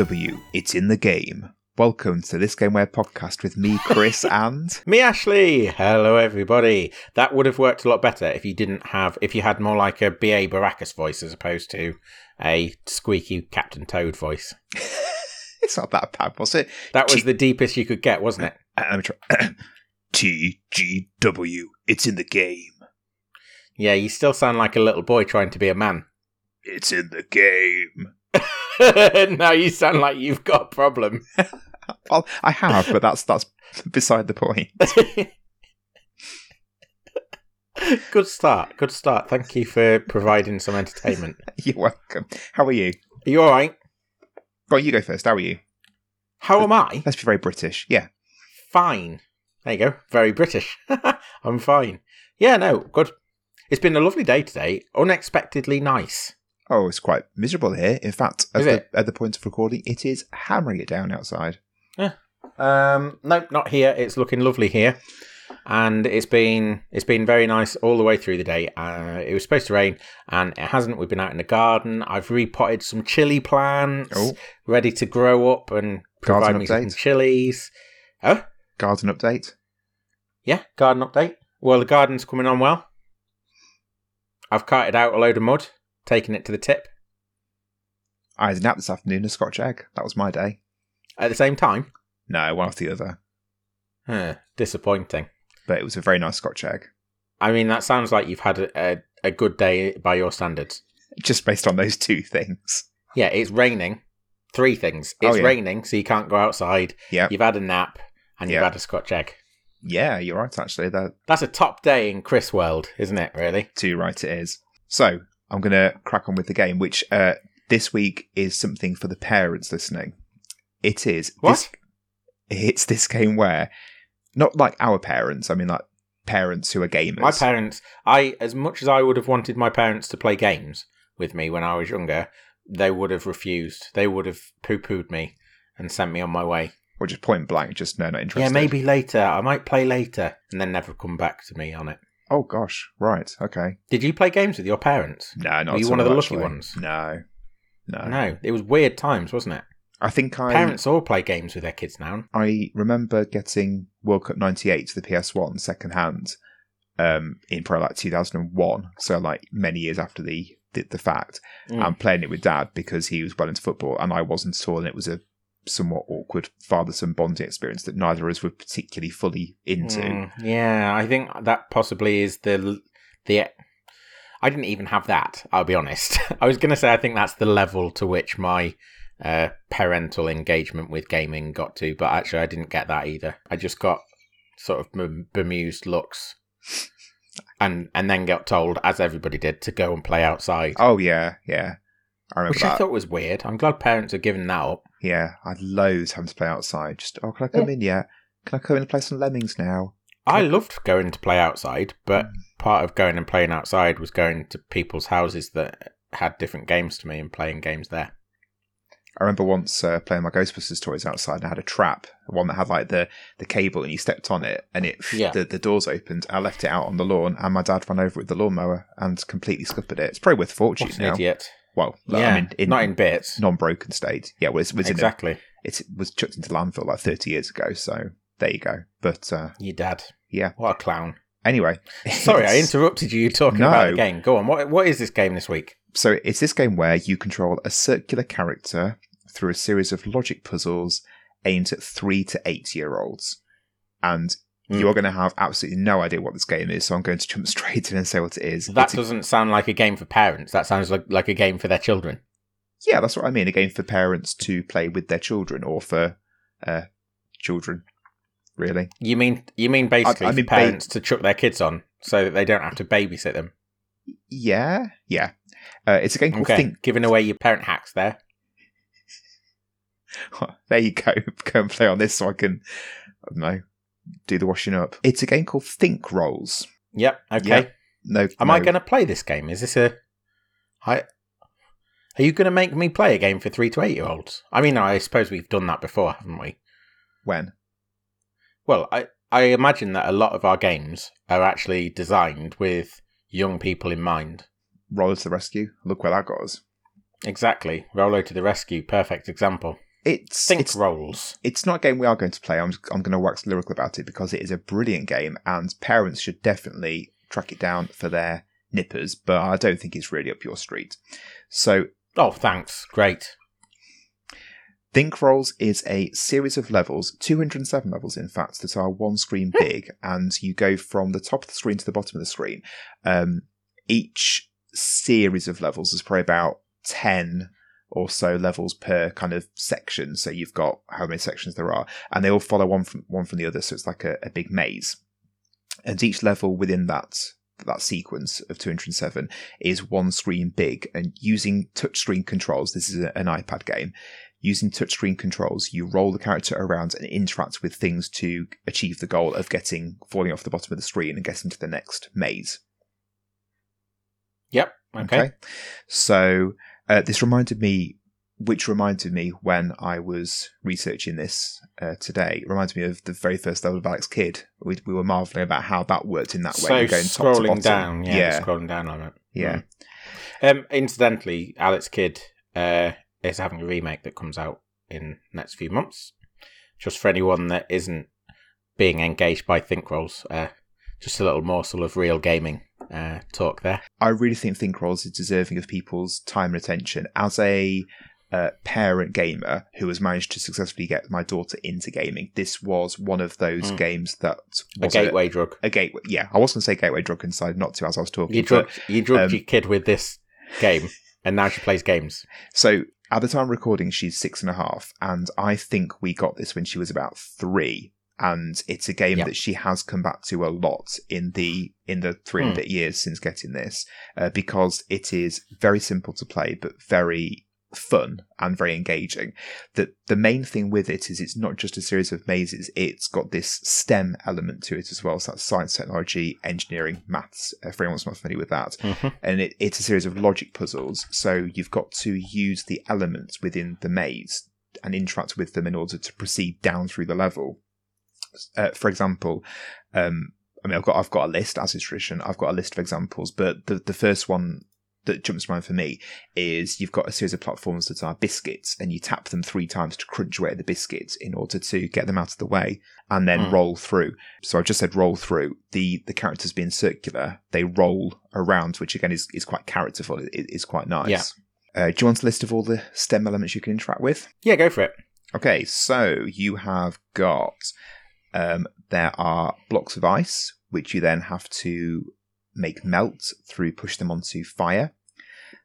TGW. It's in the game. Welcome to this Gameware podcast with me, Chris, and Me, Ashley. Hello, everybody. That would have worked a lot better if you didn't have, if you had more like a B.A. Baracus voice as opposed to a squeaky Captain Toad voice. it's not that bad, was it? That was T- the deepest you could get, wasn't it? Uh, Let me try. TGW. It's in the game. Yeah, you still sound like a little boy trying to be a man. It's in the game. now you sound like you've got a problem. Well, I have, but that's that's beside the point. good start. Good start. Thank you for providing some entertainment. You're welcome. How are you? Are you all right? Go on, you go first. How are you? How am I? Let's be very British. Yeah. Fine. There you go. Very British. I'm fine. Yeah, no, good. It's been a lovely day today. Unexpectedly nice. Oh, it's quite miserable here. In fact, at the, at the point of recording, it is hammering it down outside. Um, nope, not here. It's looking lovely here, and it's been it's been very nice all the way through the day. Uh, it was supposed to rain, and it hasn't. We've been out in the garden. I've repotted some chili plants, Oh. ready to grow up and provide Garden me some chilies. Oh, Garden update. yeah, garden update. Well, the garden's coming on well. I've carted out a load of mud, taken it to the tip I had a nap this afternoon, a Scotch egg. That was my day. at the same time. No, one after the other. Huh, disappointing. But it was a very nice Scotch egg. I mean, that sounds like you've had a, a, a good day by your standards. Just based on those two things. Yeah, it's raining. Three things. Oh, It's yeah. raining, so you can't go outside. Yeah. You've had a nap, and you've Yeah. had a Scotch egg. Yeah, you're right, actually. That That's a top day in Chris World, isn't it? Really? too right it is. So, I'm going to crack on with the game, which uh, this week is something for the parents listening. It is. What? This, it's this game where, not like our parents, I mean like parents who are gamers. My parents, I as much as I would have wanted my parents to play games with me when I was younger, they would have refused. They would have poo-pooed me and sent me on my way. or just point blank, just no, not interested. Yeah, maybe later. I might play later, and then never come back to me on it. Oh gosh, right, okay. Did you play games with your parents? No, not Were you one of the lucky actually. ones? No, no. No, it was weird times, wasn't it? I think I Parents all play games with their kids now. I remember getting World Cup '98 to the PS1 second hand um, in probably like 2001, so like many years after the the, the fact. Mm. and playing it with dad because he was well into football and I wasn't at all, and it was a somewhat awkward father son bonding experience that neither of us were particularly fully into. Mm, yeah, I think that possibly is the the. I didn't even have that. I'll be honest. I was going to say I think that's the level to which my uh, parental engagement with gaming got to, but actually I didn't get that either. I just got sort of bemused looks, and and then got told, as everybody did, to go and play outside, Oh yeah, yeah. I remember which that. I thought was weird. I'm glad parents are giving that up. yeah, I had loads having to play outside. Just oh, can I come in? yet? Can I come in and play some lemmings now? I loved going to play outside, but part of going and playing outside was going to people's houses that had different games to me and playing games there. I remember once uh, playing my Ghostbusters toys outside and I had a trap, one that had like the, the cable and you stepped on it and it Yeah. the, the doors opened. I left it out on the lawn and my dad ran over with the lawnmower and completely scuppered it. It's probably worth a fortune What an now. idiot! Well, like, yeah, I mean, in, not in bits. non-broken state. Yeah, well, it was in a, exactly. it was chucked into landfill like 30 years ago. So there you go. But uh, Your dad. Yeah. What a clown. anyway, Sorry, I interrupted you you talking about the game. Go on. What What is this game this week? So it's this game where you control a circular character through a series of logic puzzles aimed at three to eight year olds. And Hmm. you're going to have absolutely no idea what this game is, so I'm going to jump straight in and say what it is. That It's doesn't sound like a game for parents. That sounds like like a game for their children. yeah, that's what I mean. A game for parents to play with their children or for uh, children, really. You mean you mean basically I for mean ba- parents to chuck their kids on so that they don't have to babysit them? Yeah, yeah. Uh, it's a game called Okay, Think. giving away your parent hacks there. there you go. Go and play on this so I can, I don't know, do the washing up. It's a game called Think Rolls. Yep. Okay. Yep. No, Am no, I going to play this game? Is this a? I. Are you going to make me play a game for three to eight year olds? I mean, I suppose we've done that before, haven't we? when? Well, I I imagine that a lot of our games are actually designed with young people in mind. Rolo to the rescue. Look where that got us. Exactly. Rolo to the rescue. Perfect example. It's Think it's rolls. it's not a game we are going to play. I'm I'm going to wax lyrical about it because it is a brilliant game, and parents should definitely track it down for their nippers. But I don't think it's really up your street. So Oh, thanks. Great. Think Rolls is a series of levels, 207 levels in fact, that are one screen big, and you go from the top of the screen to the bottom of the screen. Um, each series of levels is probably about 10 or so levels per kind of section. So you've got how many sections there are, and they all follow one from one from the other. So it's like a, a big maze, and each level within that that sequence of 207 is one screen big. And using touchscreen controls, this is an iPad game. Using touchscreen controls, you roll the character around and interact with things to achieve the goal of getting falling off the bottom of the screen and getting to the next maze. Yep. Okay. So uh, this reminded me, which reminded me when I was researching this uh, today, it reminded me of the very first level of Alex Kidd. We, we were marveling about how that worked in that way. So going top to scrolling down, yeah, yeah, scrolling down on it. yeah. Mm. Um, incidentally, Alex Kidd uh, is having a remake that comes out in next few months. Just for anyone that isn't being engaged by Think Rolls, uh, just a little morsel of real gaming uh, talk there. I really think Think Rolls is deserving of people's time and attention. As a uh, parent gamer who has managed to successfully get my daughter into gaming, this was one of those Mm. games that A gateway drug. A, gateway, yeah. I was going to say gateway drug inside, not to as I was talking. You but- you drugged um, your kid with this game, and now she plays games. So at the time recording, she's six and a half, and I think we got this when she was about three. And it's a game Yep. that she has come back to a lot in the in the three and a Hmm. bit years since getting this, uh, because it is very simple to play, but very fun and very engaging. The the main thing with it is it's not just a series of mazes; it's got this STEM element to it as well. So that's science, technology, engineering, maths. Uh, for anyone that's not familiar with that, Mhm. and it, it's a series of logic puzzles. So you've got to use the elements within the maze and interact with them in order to proceed down through the level. Uh, for example, um, I mean, I've got I've got a list as is tradition. I've got a list of examples, but the the first one that jumps to mind for me is you've got a series of platforms that are biscuits, and you tap them three times to crunch away at the biscuits in order to get them out of the way, and then Hmm. roll through. So I've just said roll through. The the characters being circular, they roll around, which again is, is quite characterful. It, it's quite nice. Yeah. Uh, do you want a list of all the STEM elements you can interact with? Yeah, go for it. Okay, so you have got um, there are blocks of ice which you then have to make melt through push them onto fire.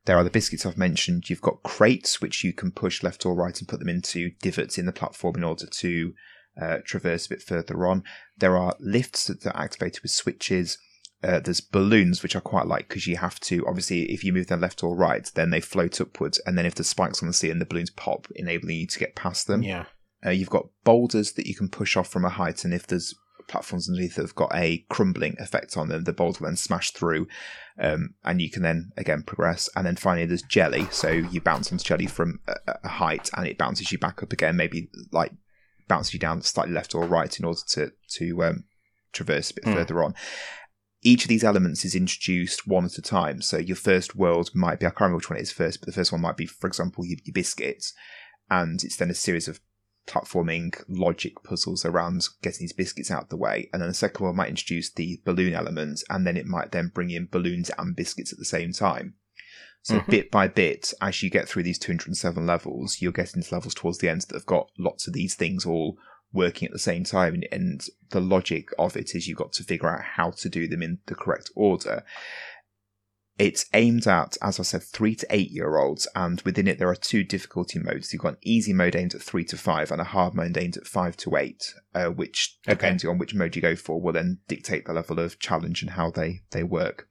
There are the biscuits I've mentioned. You've got crates which you can push left or right and put them into divots in the platform in order to uh, traverse a bit further on. There are lifts that are activated with switches. Uh, there's balloons which I quite like because you have to obviously if you move them left or right, then they float upwards, and then if the spikes on the ceiling, the balloons pop, enabling you to get past them. Yeah. Uh, you've got boulders that you can push off from a height, and if there's platforms underneath that have got a crumbling effect on them, the boulder will then smash through, um, and you can then again progress. And then finally, there's jelly, so you bounce onto jelly from a, a height, and it bounces you back up again, maybe like bounces you down slightly left or right in order to to um, traverse a bit Hmm. further on. Each of these elements is introduced one at a time. So your first world might be I can't remember which one it is first, but the first one might be, for example, your, your biscuits, and it's then a series of platforming logic puzzles around getting these biscuits out of the way. And then the second one might introduce the balloon element, and then it might then bring in balloons and biscuits at the same time. So Mhm. bit by bit, as you get through these 207 levels, you'll get into levels towards the end that have got lots of these things all working at the same time. And, and the logic of it is you've got to figure out how to do them in the correct order. It's aimed at, as I said, three to eight year olds, and within it there are two difficulty modes. You've got an easy mode aimed at three to five, and a hard mode aimed at five to eight. Uh, which, Okay. depending on which mode you go for, will then dictate the level of challenge and how they they work.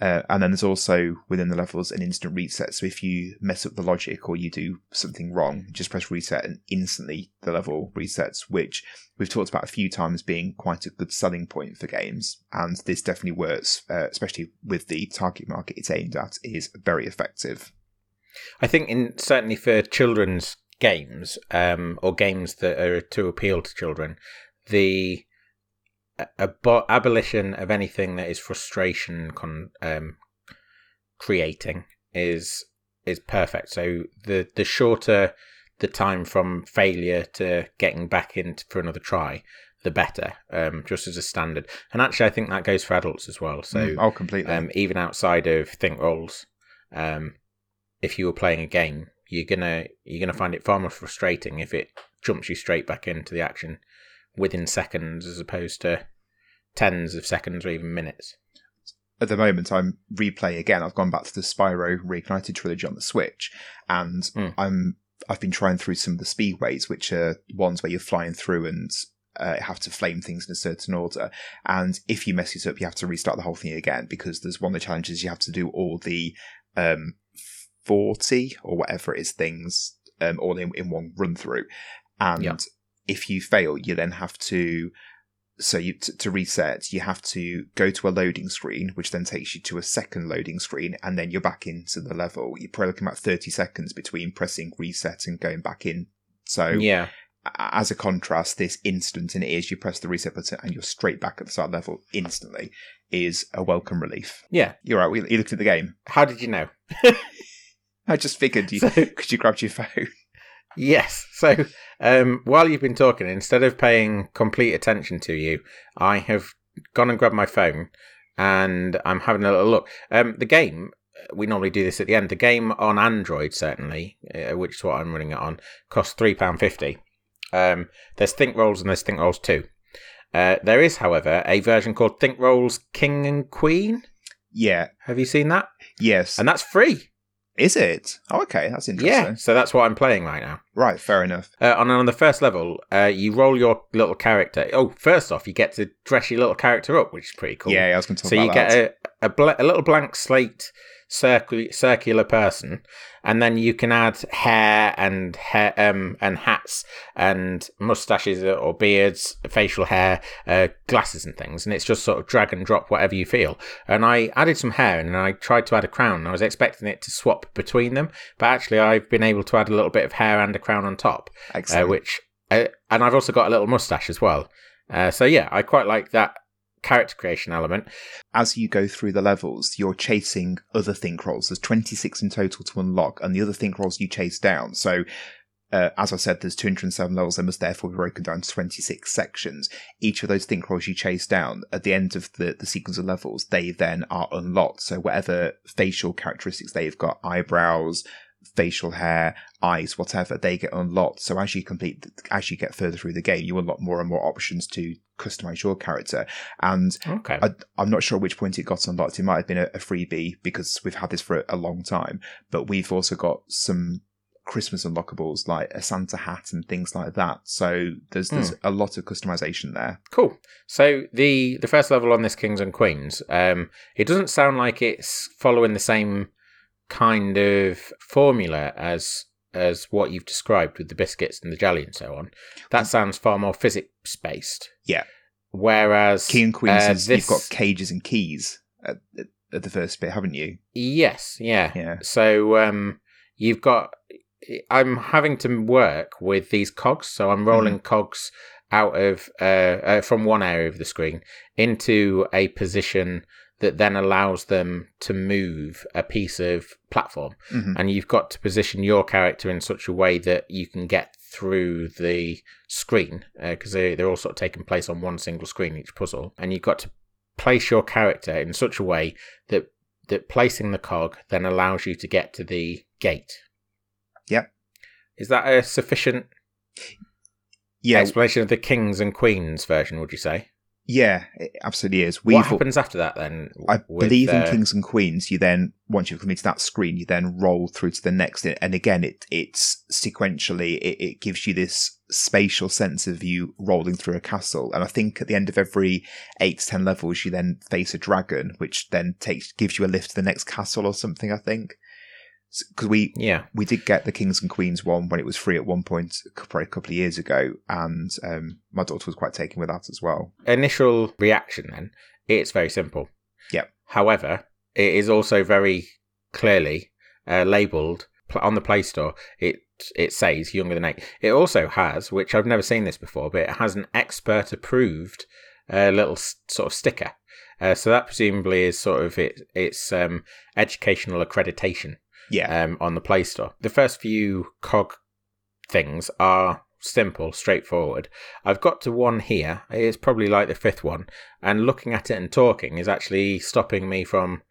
Uh, and then there's also within the levels an instant reset. So if you mess up the logic or you do something wrong, just press reset and instantly the level resets, which we've talked about a few times being quite a good selling point for games. And this definitely works, uh, especially with the target market it's aimed at, is very effective. I think in certainly for children's games, um, or games that are to appeal to children, the abo- abolition of anything that is frustration con- um, creating is is perfect. So the the shorter the time from failure to getting back in for another try, the better. Um, just as a standard, and actually, I think that goes for adults as well. So Mm, oh, completely. um, even outside of think rolls, um, if you were playing a game, you're gonna you're gonna find it far more frustrating if it jumps you straight back into the action within seconds as opposed to tens of seconds or even minutes. At the moment, I'm replaying again. I've gone back to the Spyro Reignited trilogy on the Switch, and Mm. I'm I've been trying through some of the speedways, which are ones where you're flying through and uh, have to flame things in a certain order. And if you mess it up, you have to restart the whole thing again because there's one of the challenges you have to do all the um, 40 or whatever it is things um, all in, in one run through. And Yeah. If you fail, you then have to. So you t- to reset, you have to go to a loading screen, which then takes you to a second loading screen, and then you're back into the level. You're probably looking at thirty seconds between pressing reset and going back in. So Yeah, as a contrast, this instant and it is you press the reset button and you're straight back at the start level instantly is a welcome relief. yeah. You're right. You looked at the game. How did you know? I just figured you So- because you grabbed your phone. Yes. So um, while you've been talking, instead of paying complete attention to you, I have gone and grabbed my phone and I'm having a little look. Um, the game, we normally do this at the end. The game on Android, certainly, uh, which is what I'm running it on, costs £3.50. Um, there's Think Rolls and there's Think Rolls 2. Uh, there is, however, a version called Think Rolls King and Queen. Yeah. Have you seen that? Yes. And that's free. Is it? Oh, okay. That's interesting. Yeah. So that's what I'm playing right now. Right. Fair enough. Uh, and on the first level, uh, you roll your little character. Oh, first off, you get to dress your little character up, which is pretty cool. Yeah, I was going to talk so about that. So you get a a, bla- a little blank slate circu- circular person, and then you can add hair and hair um, and hats and mustaches or beards, facial hair, uh, glasses and things, and it's just sort of drag and drop whatever you feel. And I added some hair, and I tried to add a crown. And I was expecting it to swap between them, but actually I've been able to add a little bit of hair and a crown on top uh, which uh, and I've also got a little mustache as well. Uh, so yeah, I quite like that character creation element. as you go through the levels, you're chasing other think rolls. There's 26 in total to unlock, and the other think rolls you chase down. So, uh, as I said, there's 207 levels. They must therefore be broken down to 26 sections. Each of those think rolls you chase down, at the end of the, the sequence of levels, they then are unlocked. So, whatever facial characteristics they've got, eyebrows, facial hair, eyes, whatever, they get unlocked. So as you complete, as you get further through the game, you unlock more and more options to customize your character. And Okay. I, I'm not sure at which point it got unlocked. It might have been a, a freebie because we've had this for a, a long time. But we've also got some Christmas unlockables like a Santa hat and things like that. So there's there's a lot of customization there. Cool. So the the first level on this Kings and Queens, um, it doesn't sound like it's following the same kind of formula as as what you've described with the biscuits and the jelly and so on. That sounds far more physics based. Yeah. Whereas King and Queens, uh, is, this, you've got cages and keys at, at, at the first bit, haven't you? yes, yeah, Yeah. So um, you've got. I'm having to work with these cogs, so I'm rolling Mm-hmm. cogs out of uh, uh, from one area of the screen into a position that then allows them to move a piece of platform, Mhm. and you've got to position your character in such a way that you can get through the screen because they, they're all sort of taking place on one single screen each puzzle, and you've got to place your character in such a way that that placing the cog then allows you to get to the gate. Yep. Is that a sufficient Yeah, explanation of the kings and queens version? Would you say? Yeah, it absolutely is. what We've happens after that then? I with, believe in uh, Kings and Queens. You then, once you've completed that screen, you then roll through to the next. And again, it it's sequentially. It, it gives you this spatial sense of you rolling through a castle. And I think at the end of every eight to ten levels, you then face a dragon, which then takes gives you a lift to the next castle or something. I think because we Yeah. we did get the Kings and Queens one when it was free at one point, probably a couple of years ago, and um, my daughter was quite taken with that as well. Initial reaction then, it's very simple. Yep. However, it is also very clearly uh, labelled on the Play Store. It it says younger than eight. It also has, which I've never seen this before, but it has an expert approved uh, little sort of sticker. Uh, so that presumably is sort of it. It's um, educational accreditation Yeah. um, on the Play Store. The first few cog things are simple, straightforward. I've got to one here. It's probably like the fifth one, and looking at it and talking is actually stopping me from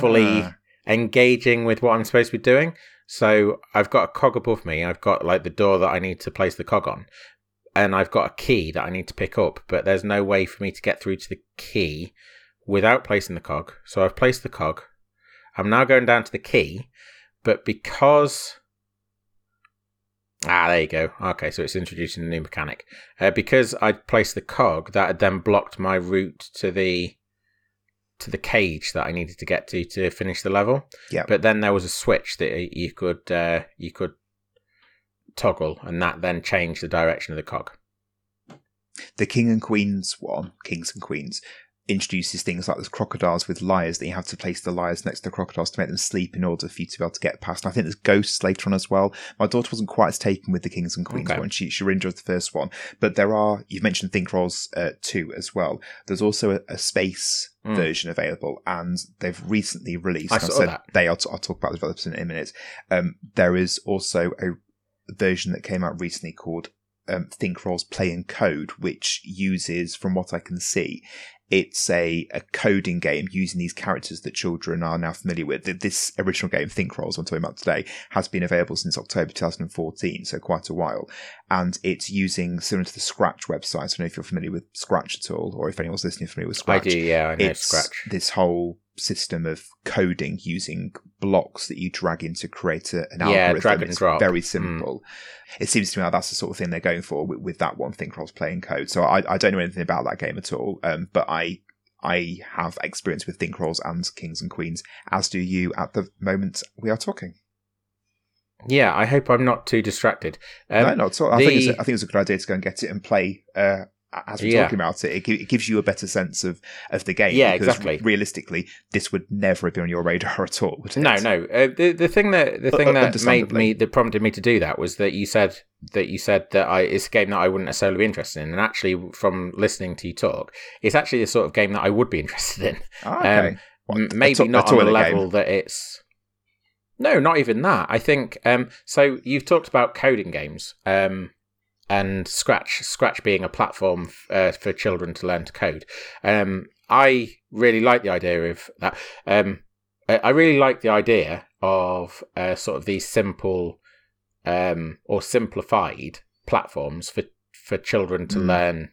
fully Ah. engaging with what I'm supposed to be doing. So I've got a cog above me. I've got like the door that I need to place the cog on, and I've got a key that I need to pick up. But there's no way for me to get through to the key without placing the cog. So I've placed the cog. I'm now going down to the key, but because ah, there you go. Okay, so it's introducing a new mechanic. Uh, because I placed the cog, that had then blocked my route to the to the cage that I needed to get to to finish the level. Yeah. But then there was a switch that you could uh, you could toggle, and that then changed the direction of the cog. The King and Queens one, Kings and Queens, introduces things like there's crocodiles with lyres that you have to place the lyres next to the crocodiles to make them sleep in order for you to be able to get past. And I think there's ghosts later on as well. My daughter wasn't quite as taken with the Kings and Queens Okay. one. She, she really enjoyed the first one. But there are, you've mentioned Think Rolls uh, 2 as well. There's also a, a space Mm. version available and they've recently released, I saw said that. they, I'll, t- I'll talk about the developers in a minute. Um, there is also a version that came out recently called um, Think Rolls Play and Code, which uses, from what I can see, it's a, a coding game using these characters that children are now familiar with. This original game, Think Rolls, I'm talking about today, has been available since October 2014, so quite a while. And it's using, similar to the Scratch website, I don't know if you're familiar with Scratch at all, or if anyone's listening familiar with Scratch I do, yeah, I know it's Scratch. this whole system of coding using blocks that you drag in to create a, an Yeah, algorithm. drag and drop. Very Mm. simple. It seems to me like that's the sort of thing they're going for with, with that one, Think Rolls playing code. So I, I don't know anything about that game at all, um, but I I have experience with Think Rolls and Kings and Queens, as do you at the moment we are talking. Yeah, I hope I'm not too distracted. Um, no, not at all. I think it's a, the- I think it's a good idea to go and get it and play. Uh, as we're Yeah. talking about it, it, it gives you a better sense of, of the game. Yeah, because exactly. Realistically, this would never have been on your radar at all. Would it? No, no. Uh, the the thing that the Uh, thing uh, that made me that prompted me to do that was that you said that you said that I it's a game that I wouldn't necessarily be interested in, and actually from listening to you talk, it's actually the sort of game that I would be interested in. Ah, okay. Um, What, maybe to- a not on the level game? that it's. No, not even that. I think um, so. You've talked about coding games um, and Scratch. Scratch being a platform f- uh, for children to learn to code. Um, I really like the idea of that. Um, I I really like the idea of uh, sort of these simple um, or simplified platforms for for children to Mm. learn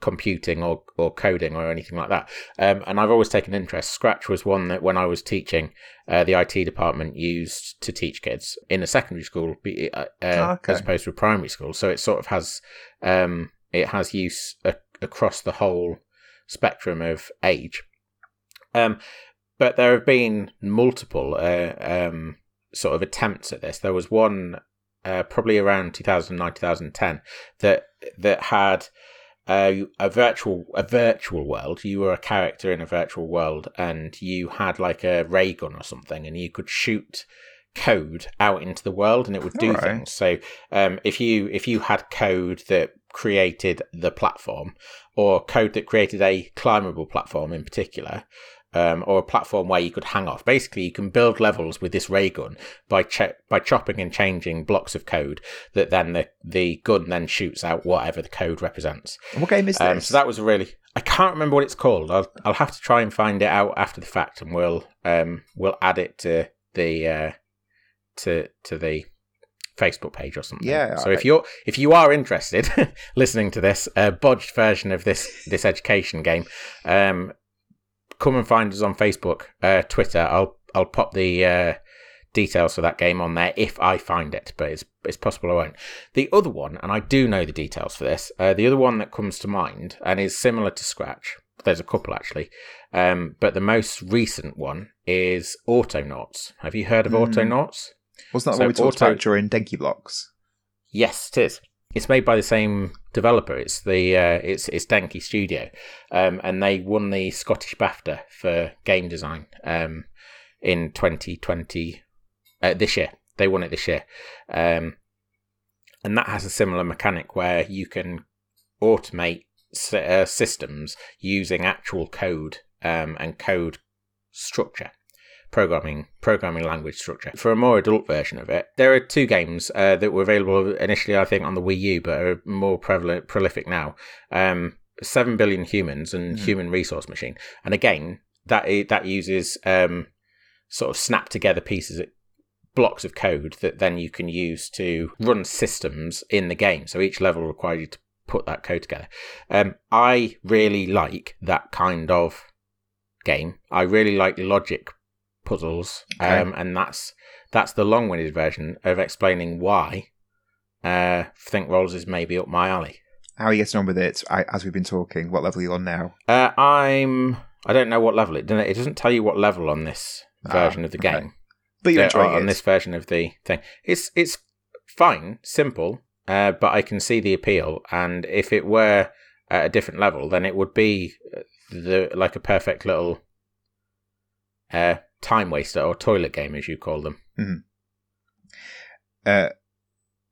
computing or, or coding or anything like that. Um, and I've always taken interest. Scratch was one that when I was teaching, uh, the IT department used to teach kids in a secondary school, uh, uh, Okay. as opposed to a primary school. So it sort of has um, it has use a- across the whole spectrum of age. Um, but there have been multiple uh, um, sort of attempts at this. There was one uh, probably around 2009 2010 that that had uh, a virtual a virtual world. You were a character in a virtual world, and you had like a ray gun or something, and you could shoot code out into the world, and it would do Alright. things. So um, if you if you had code that created the platform, or code that created a climbable platform in particular. Um, or a platform where you could hang off. Basically, you can build levels with this ray gun by ch- by chopping and changing blocks of code that then the, the gun then shoots out whatever the code represents. What game is Um, this? so that was a really I can't remember what it's called. I'll I'll have to try and find it out after the fact, and we'll um we'll add it to the uh to to the Facebook page or something. Yeah, So if you're if you are interested, listening to this uh, bodged version of this this education game, um, come and find us on Facebook, uh, Twitter. I'll I'll pop the uh, details for that game on there if I find it, but it's it's possible I won't. The other one, and I do know the details for this. Uh, the other one that comes to mind and is similar to Scratch. There's a couple actually, um, but the most recent one is Autonauts. Have you heard of Hmm. Autonauts? Wasn't that so what we talked Auto- about during Denki Blocks? Yes, it is. It's made by the same developer. It's the uh, it's it's Denki Studio, um, and they won the Scottish BAFTA for game design um, in 2020 uh, this year. They won it this year, um, and that has a similar mechanic where you can automate uh, systems using actual code um, and code structure. Programming programming language structure. For a more adult version of it, there are two games uh, that were available initially, I think, on the Wii U, but are more prevalent, prolific now. Um, Seven Billion Humans and Mm. Human Resource Machine, and again that that uses um, sort of snap together pieces blocks of code that then you can use to run systems in the game. So each level requires you to put that code together. Um, I really like that kind of game. I really like logic puzzles, Okay. um, and that's that's the long-winded version of explaining why uh, Think Rolls is maybe up my alley. How are you getting on with it I, as we've been talking? What level are you on now? Uh, I'm. I don't know what level it. It doesn't tell you what level on this Ah, version of the okay. game. But you're uh, enjoying on it. this version of the thing. It's it's fine, simple, uh, but I can see the appeal. And if it were at a different level, then it would be uh, the like a perfect little uh, time waster or toilet game, as you call them. Uh,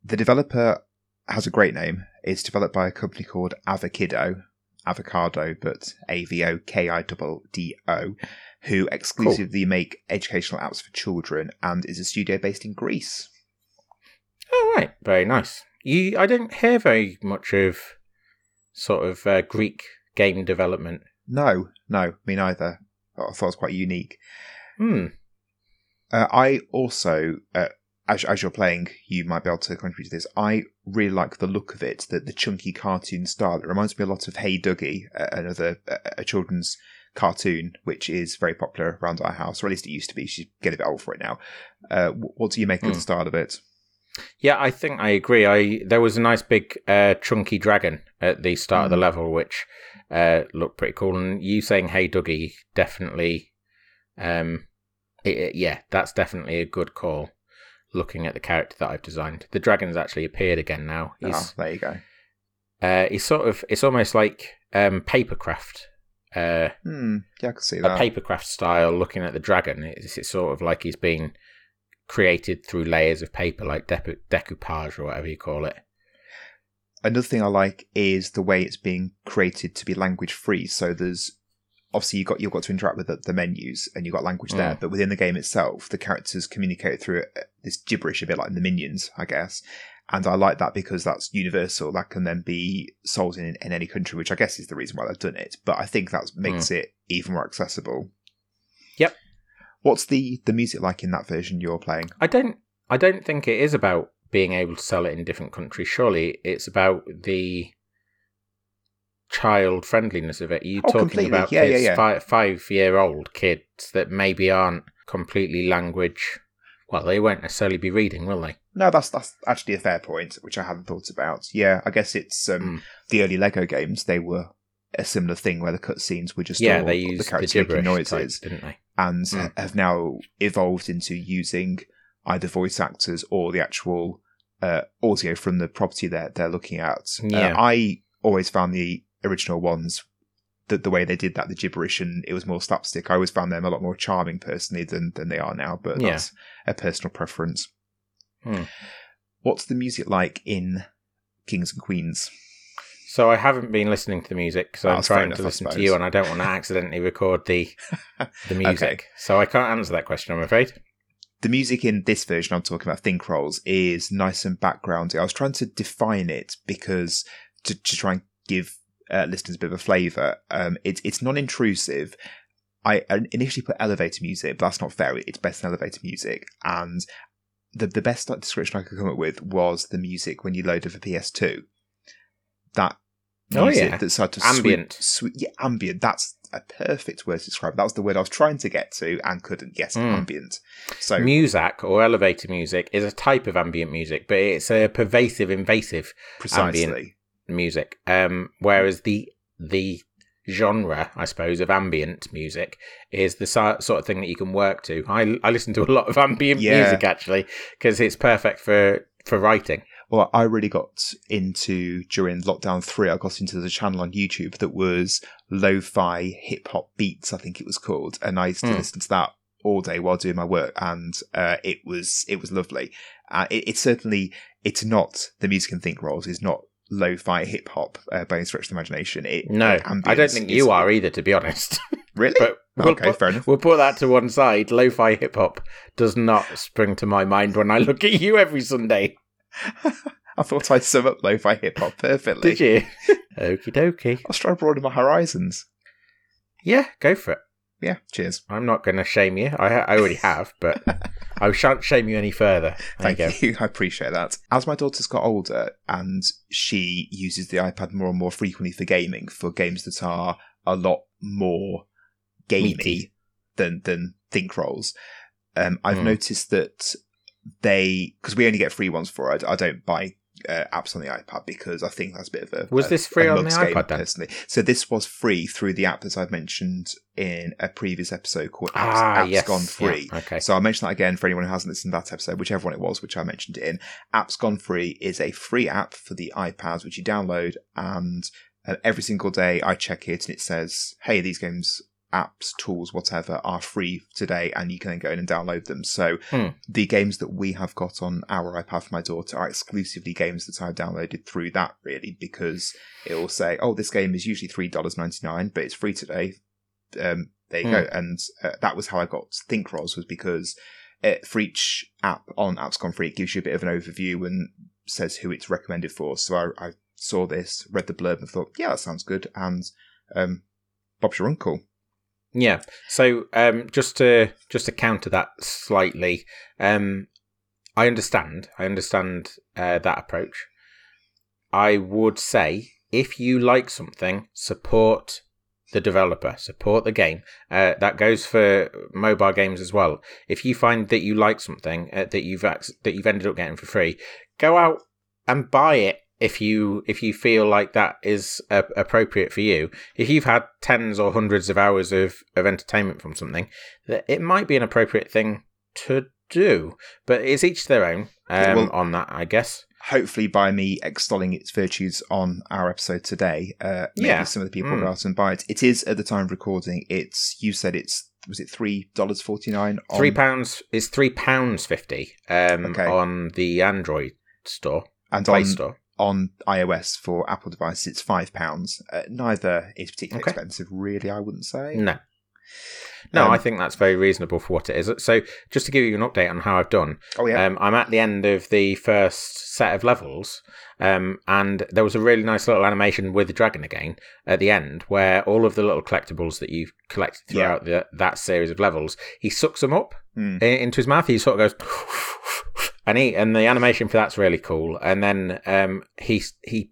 the developer has a great name. It's developed by a company called Avocado, avocado, but A V O K I D D O, who exclusively make educational apps for children and is a studio based in Greece. Oh right, very nice. You, I don't hear very much of sort of uh, Greek game development. No, no, me neither. I thought it was quite unique. Hmm. Uh, I also, uh, as, as you're playing, you might be able to contribute to this. I really like the look of it, the, the chunky cartoon style. It reminds me a lot of Hey Duggee, uh, another uh, a children's cartoon, which is very popular around our house, or at least it used to be. She's getting a bit old for it now. Uh, what do you make of Hmm. the style of it? Yeah, I think I agree. I there was a nice big uh, chunky dragon at the start of the Mm. level, which uh, looked pretty cool. And you saying "Hey Duggee" definitely, um, it, it- yeah, that's definitely a good call. Looking at the character that I've designed, the dragon's actually appeared again now. Ah, He's there you go. uh, he's sort of it's almost like um, papercraft. Uh, Hmm, yeah, I can see that. a papercraft style looking at the dragon. It's, it's sort of like he's been created through layers of paper, like depu- decoupage or whatever you call it. Another thing I like is the way it's being created to be language free. So there's obviously you've got you've got to interact with the, the menus and you've got language there, Mm. but within the game itself, the characters communicate through uh, this gibberish a bit like the minions, I guess. And I like that because that's universal. That can then be sold in, in any country, which I guess is the reason why they've done it. But I think that makes it even more accessible. Yep. What's the the music like in that version you're playing? I don't. I don't think it is about being able to sell it in different countries. Surely it's about the child friendliness of it. Are you Oh, talking completely. about Yeah, yeah, kids, yeah. Five, five year old kids that maybe aren't completely language? Well, they won't necessarily be reading, will they? No, that's that's actually a fair point, which I hadn't thought about. Yeah, I guess it's um, Mm. the early Lego games. They were a similar thing where the cutscenes were just yeah, all they the used the, characters making noises, types, didn't they? and Mm. have now evolved into using either voice actors or the actual uh, audio from the property that they're looking at. Uh, I always found the original ones. The, the way they did that, the gibberish, and it was more slapstick. I always found them a lot more charming personally than, than they are now, but Yeah. that's a personal preference. Hmm. What's the music like in Kings and Queens? So I haven't been listening to the music because I'm trying enough, to listen to you, and I don't want to accidentally record the the music. So I can't answer that question. I'm afraid. The music in this version I'm talking about, Think Rolls, is nice and backgroundy. I was trying to define it because to, to try and give uh, listeners a bit of a flavour. Um, it's it's non-intrusive. I initially put elevator music, but that's not fair. It's best in elevator music, and the the best description I could come up with was the music when you load up a PS2. That Oh, music yeah. that started to Ambient. Sweep, yeah, ambient. That's a perfect word to describe. That was the word I was trying to get to and couldn't. Yes, Mm. ambient. So Muzak or elevator music is a type of ambient music, but it's a pervasive, invasive precisely. ambient. Music. Um, whereas the the genre, I suppose, of ambient music is the so- sort of thing that you can work to. I I listen to a lot of ambient Yeah. music actually because it's perfect for for writing. Well, I really got into during lockdown three. I got into the channel on YouTube that was lo-fi hip hop beats. I think it was called, and I used to Hmm. listen to that all day while doing my work, and uh, it was it was lovely. Uh, it, it's certainly it's not the music and think rolls is not lo-fi hip hop uh, by any stretch of the imagination. It, No, I don't think you are either, to be honest. Really? But we'll okay, put, fair enough. We'll put that to one side. Lo-fi hip hop does not spring to my mind when I look at you every Sunday. I thought I'd sum up lo-fi hip hop perfectly. Did you? Okie dokie. I was trying to broaden my horizons. Yeah, go for it. Yeah, cheers. I'm not going to shame you. I, I already have, but I shan't shame you any further. There Thank you you. I appreciate that. As my daughter's got older and she uses the iPad more and more frequently for gaming, for games that are a lot more gamey Meaty. than than Think Rolls, um, I've Hmm. noticed that they because we only get free ones for it. I don't buy uh, apps on the iPad because I think that's a bit of a Was a- this free on the iPad then? personally. So this was free through the app that I've mentioned in a previous episode called Apps, Ah, Apps yes. Gone Yeah, Free. okay. So I'll mention that again for anyone who hasn't listened to that episode, whichever one it was, which I mentioned it in. Apps Gone Free is a free app for the iPads, which you download, and uh, every single day I check it and it says, hey, these games, apps, tools, whatever, are free today, and you can then go in and download them. So Hmm. the games that we have got on our iPad for my daughter are exclusively games that I've downloaded through that, really, because it will say, oh, this game is usually $3.99, but it's free today. Um, there you Hmm. go. And uh, that was how I got Think Rolls, was because it, for each app on Apps Gone Free, it gives you a bit of an overview and says who it's recommended for. So I, I saw this, read the blurb, and thought, yeah, that sounds good. And um, Bob's your uncle. Yeah. So um, just to just to counter that slightly, um, I understand. I understand uh, that approach. I would say if you like something, support the developer, support the game. Uh, that goes for mobile games as well. If you find that you like something uh, that you've ac- that you've ended up getting for free, go out and buy it if you if you feel like that is uh, appropriate for you if you've had tens or hundreds of hours of, of entertainment from something, that it might be an appropriate thing to do. But it's each their own um, well- on that, I guess. Hopefully, by me extolling its virtues on our episode today, uh, maybe Yeah. some of the people Mm. go out and buy it. It is at the time of recording. It's you said it's was it three dollars forty nine? Three pounds is three pounds fifty um, Okay. on the Android store, and Play on Store. On iOS for Apple devices, it's five pounds. Uh, neither is particularly Okay. expensive, really. I wouldn't say. No. No, Um, I think that's very reasonable for what it is. So, just to give you an update on how I've done, Oh yeah, Um, I'm at the end of the first set of levels, um, and there was a really nice little animation with the dragon again at the end, where all of the little collectibles that you've collected throughout the, that series of levels, he sucks them up i- into his mouth. He sort of goes, and he and the animation for that's really cool. And then um, he he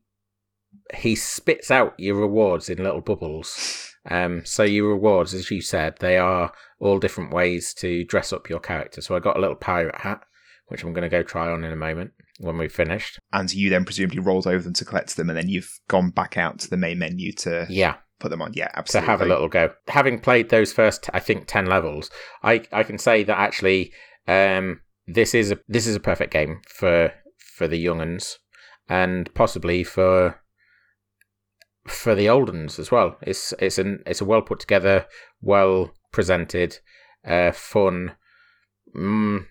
he spits out your rewards in little bubbles. Um, so your rewards, as you said, they are all different ways to dress up your character. So I got a little pirate hat, which I'm going to go try on in a moment when we've finished. and you then presumably rolled over them to collect them, and then you've gone back out to the main menu to Yeah, put them on. Yeah, absolutely. to have a little go. Having played those first, I think, ten levels, I I can say that actually, um, this is a this is a perfect game for for the young uns, and possibly for for the old uns as well. It's it's an it's a well put together, well presented, uh, fun, mm,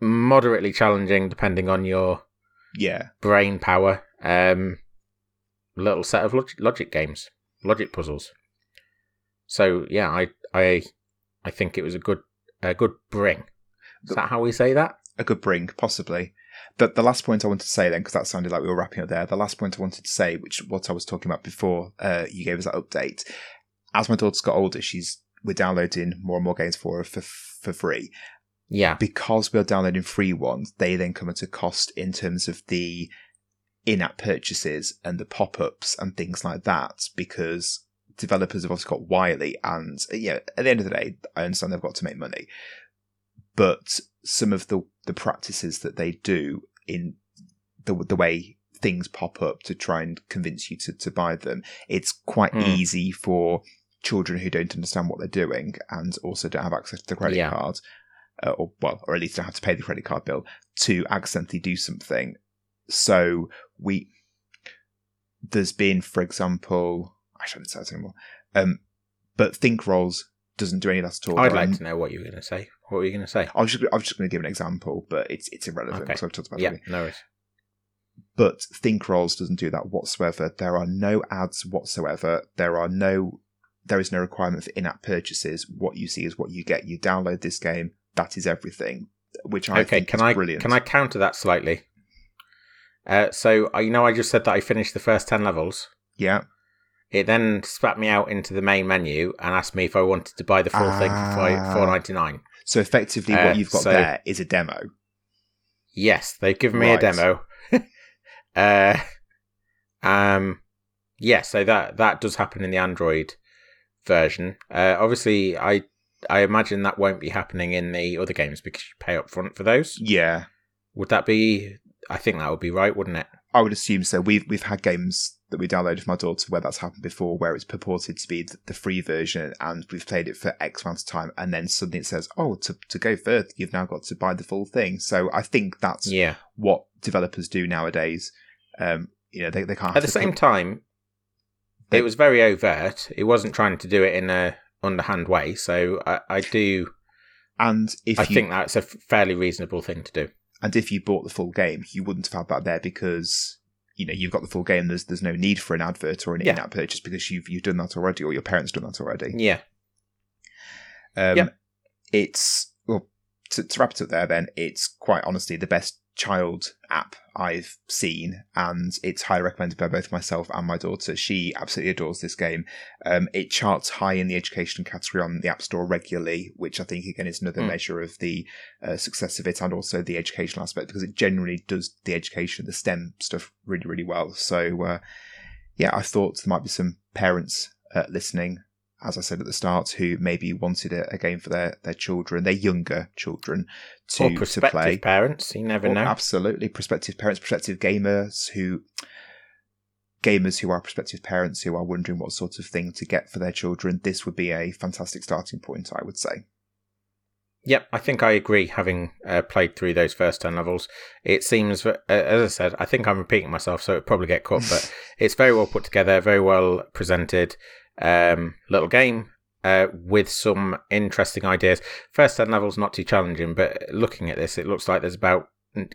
moderately challenging depending on your Yeah, brain power. Um, little set of log- logic games, logic puzzles. So yeah, I I I think it was a good a good bring. Is that how we say that? a good bring, possibly. But the last point I wanted to say then, because that sounded like we were wrapping up there, the last point I wanted to say, which what I was talking about before uh, you gave us that update, as my daughter's got older, she's we're downloading more and more games for her for, for free. Yeah, Because we're downloading free ones, they then come at a cost in terms of the in-app purchases and the pop-ups and things like that, because developers have also got wily, and yeah, at the end of the day, I understand they've got to make money, but some of the the practices that they do in the the way things pop up to try and convince you to, to buy them, it's quite Hmm. easy for children who don't understand what they're doing and also don't have access to the credit Yeah. card, uh, or well, or at least don't have to pay the credit card bill to accidentally do something. So we there's been, for example, I shouldn't say that anymore. Um, but Think Rolls doesn't do any of that at all. I'd like to know what you were going to say. What were you going to say? I was just, I was just going to give an example, but it's it's irrelevant Okay. because I've talked about Yeah, it. no worries. But Think Rolls doesn't do that whatsoever. There are no ads whatsoever. There are no there is no requirement for in-app purchases. What you see is what you get. You download this game, that is everything. Which I okay, think can is I brilliant. can I counter that slightly? Uh, so uh, you know, I just said that I finished the first ten levels. Yeah. It then spat me out into the main menu and asked me if I wanted to buy the full thing for four ninety nine. So effectively, Uh, what you've got so- there is a demo. Yes, they've given me Right. a demo. uh, um, yeah, so that that does happen in the Android version. Uh, obviously, I I imagine that won't be happening in the other games because you pay up front for those. Yeah. Would that be? I think that would be right, wouldn't it? I would assume so. We've we've had games that we downloaded for my daughter where that's happened before, where it's purported to be the free version, and we've played it for X amount of time, and then suddenly it says, "Oh, to to go further, you've now got to buy the full thing." So I think that's Yeah. what developers do nowadays. Um, you know, they they can't. At the same put- time, They- it was very overt. It wasn't trying to do it in a underhand way. So I, I do. and if I you think that's a fairly reasonable thing to do. and if you bought the full game, you wouldn't have had that there because you know you've got the full game. There's there's no need for an advert or an Yeah. in-app purchase because you've you've done that already, or your parents done that already. Yeah. Um, Yep. It's well to, to wrap it up there. Then it's quite honestly the best child app I've seen, and it's highly recommended by both myself and my daughter. She absolutely adores this game. Um, it charts high in the education category on the App Store regularly, which I think again is another Mm. measure of the uh, success of it, and also the educational aspect because it generally does the education, the STEM stuff really, really well. So uh, yeah, I thought there might be some parents uh, listening as I said at the start, who maybe wanted a, a game for their, their children, their younger children, to, or to prospective play. parents. You never Or know. Absolutely, prospective parents, prospective gamers who gamers who are prospective parents who are wondering what sort of thing to get for their children. This would be a fantastic starting point, I would say. Yep, I think I agree. Having uh, played through those first ten levels, it seems, uh, as I said, I think I'm repeating myself, so it probably get caught. But it's very well put together, very well presented. Um, little game uh, with some interesting ideas. First ten levels not too challenging, but looking at this, it looks like there's about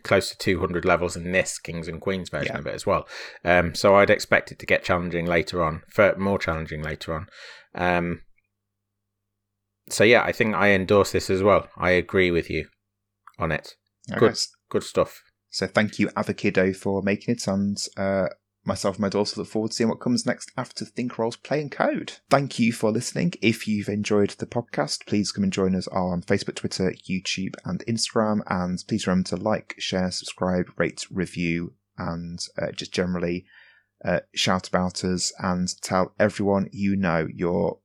close to 200 levels in this Kings and Queens version Yeah. of it as well. Um, so I'd expect it to get challenging later on, for more challenging later on. Um, so yeah, I think I endorse this as well. I agree with you on it. Okay, Good. Good stuff. So thank you, Avokiddo, for making it, and uh, myself and my daughter look forward to seeing what comes next after Thinkrolls Play and Code. Thank you for listening. If you've enjoyed the podcast, please come and join us on Facebook, Twitter, YouTube, and Instagram. And please remember to like, share, subscribe, rate, review, and uh, just generally uh, shout about us and tell everyone you know your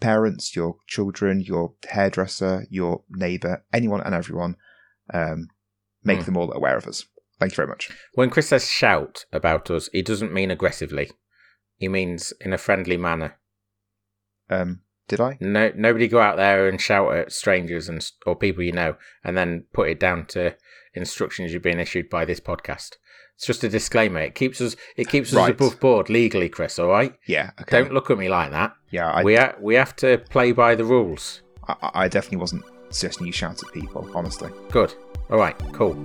parents, your children, your hairdresser, your neighbour, anyone and everyone. Um, make Hmm. them all aware of us. Thank you very much. When Chris says shout about us, he doesn't mean aggressively. He means in a friendly manner. Um, did I? No, nobody go out there and shout at strangers and or people you know, and then put it down to instructions you've been issued by this podcast. It's just a disclaimer. It keeps us it keeps us Right. above board legally, Chris. All right. Yeah. Okay. Don't look at me like that. yeah, I, we ha- we have to play by the rules. I, I definitely wasn't suggesting you shout at people. Honestly. Good. All right. Cool.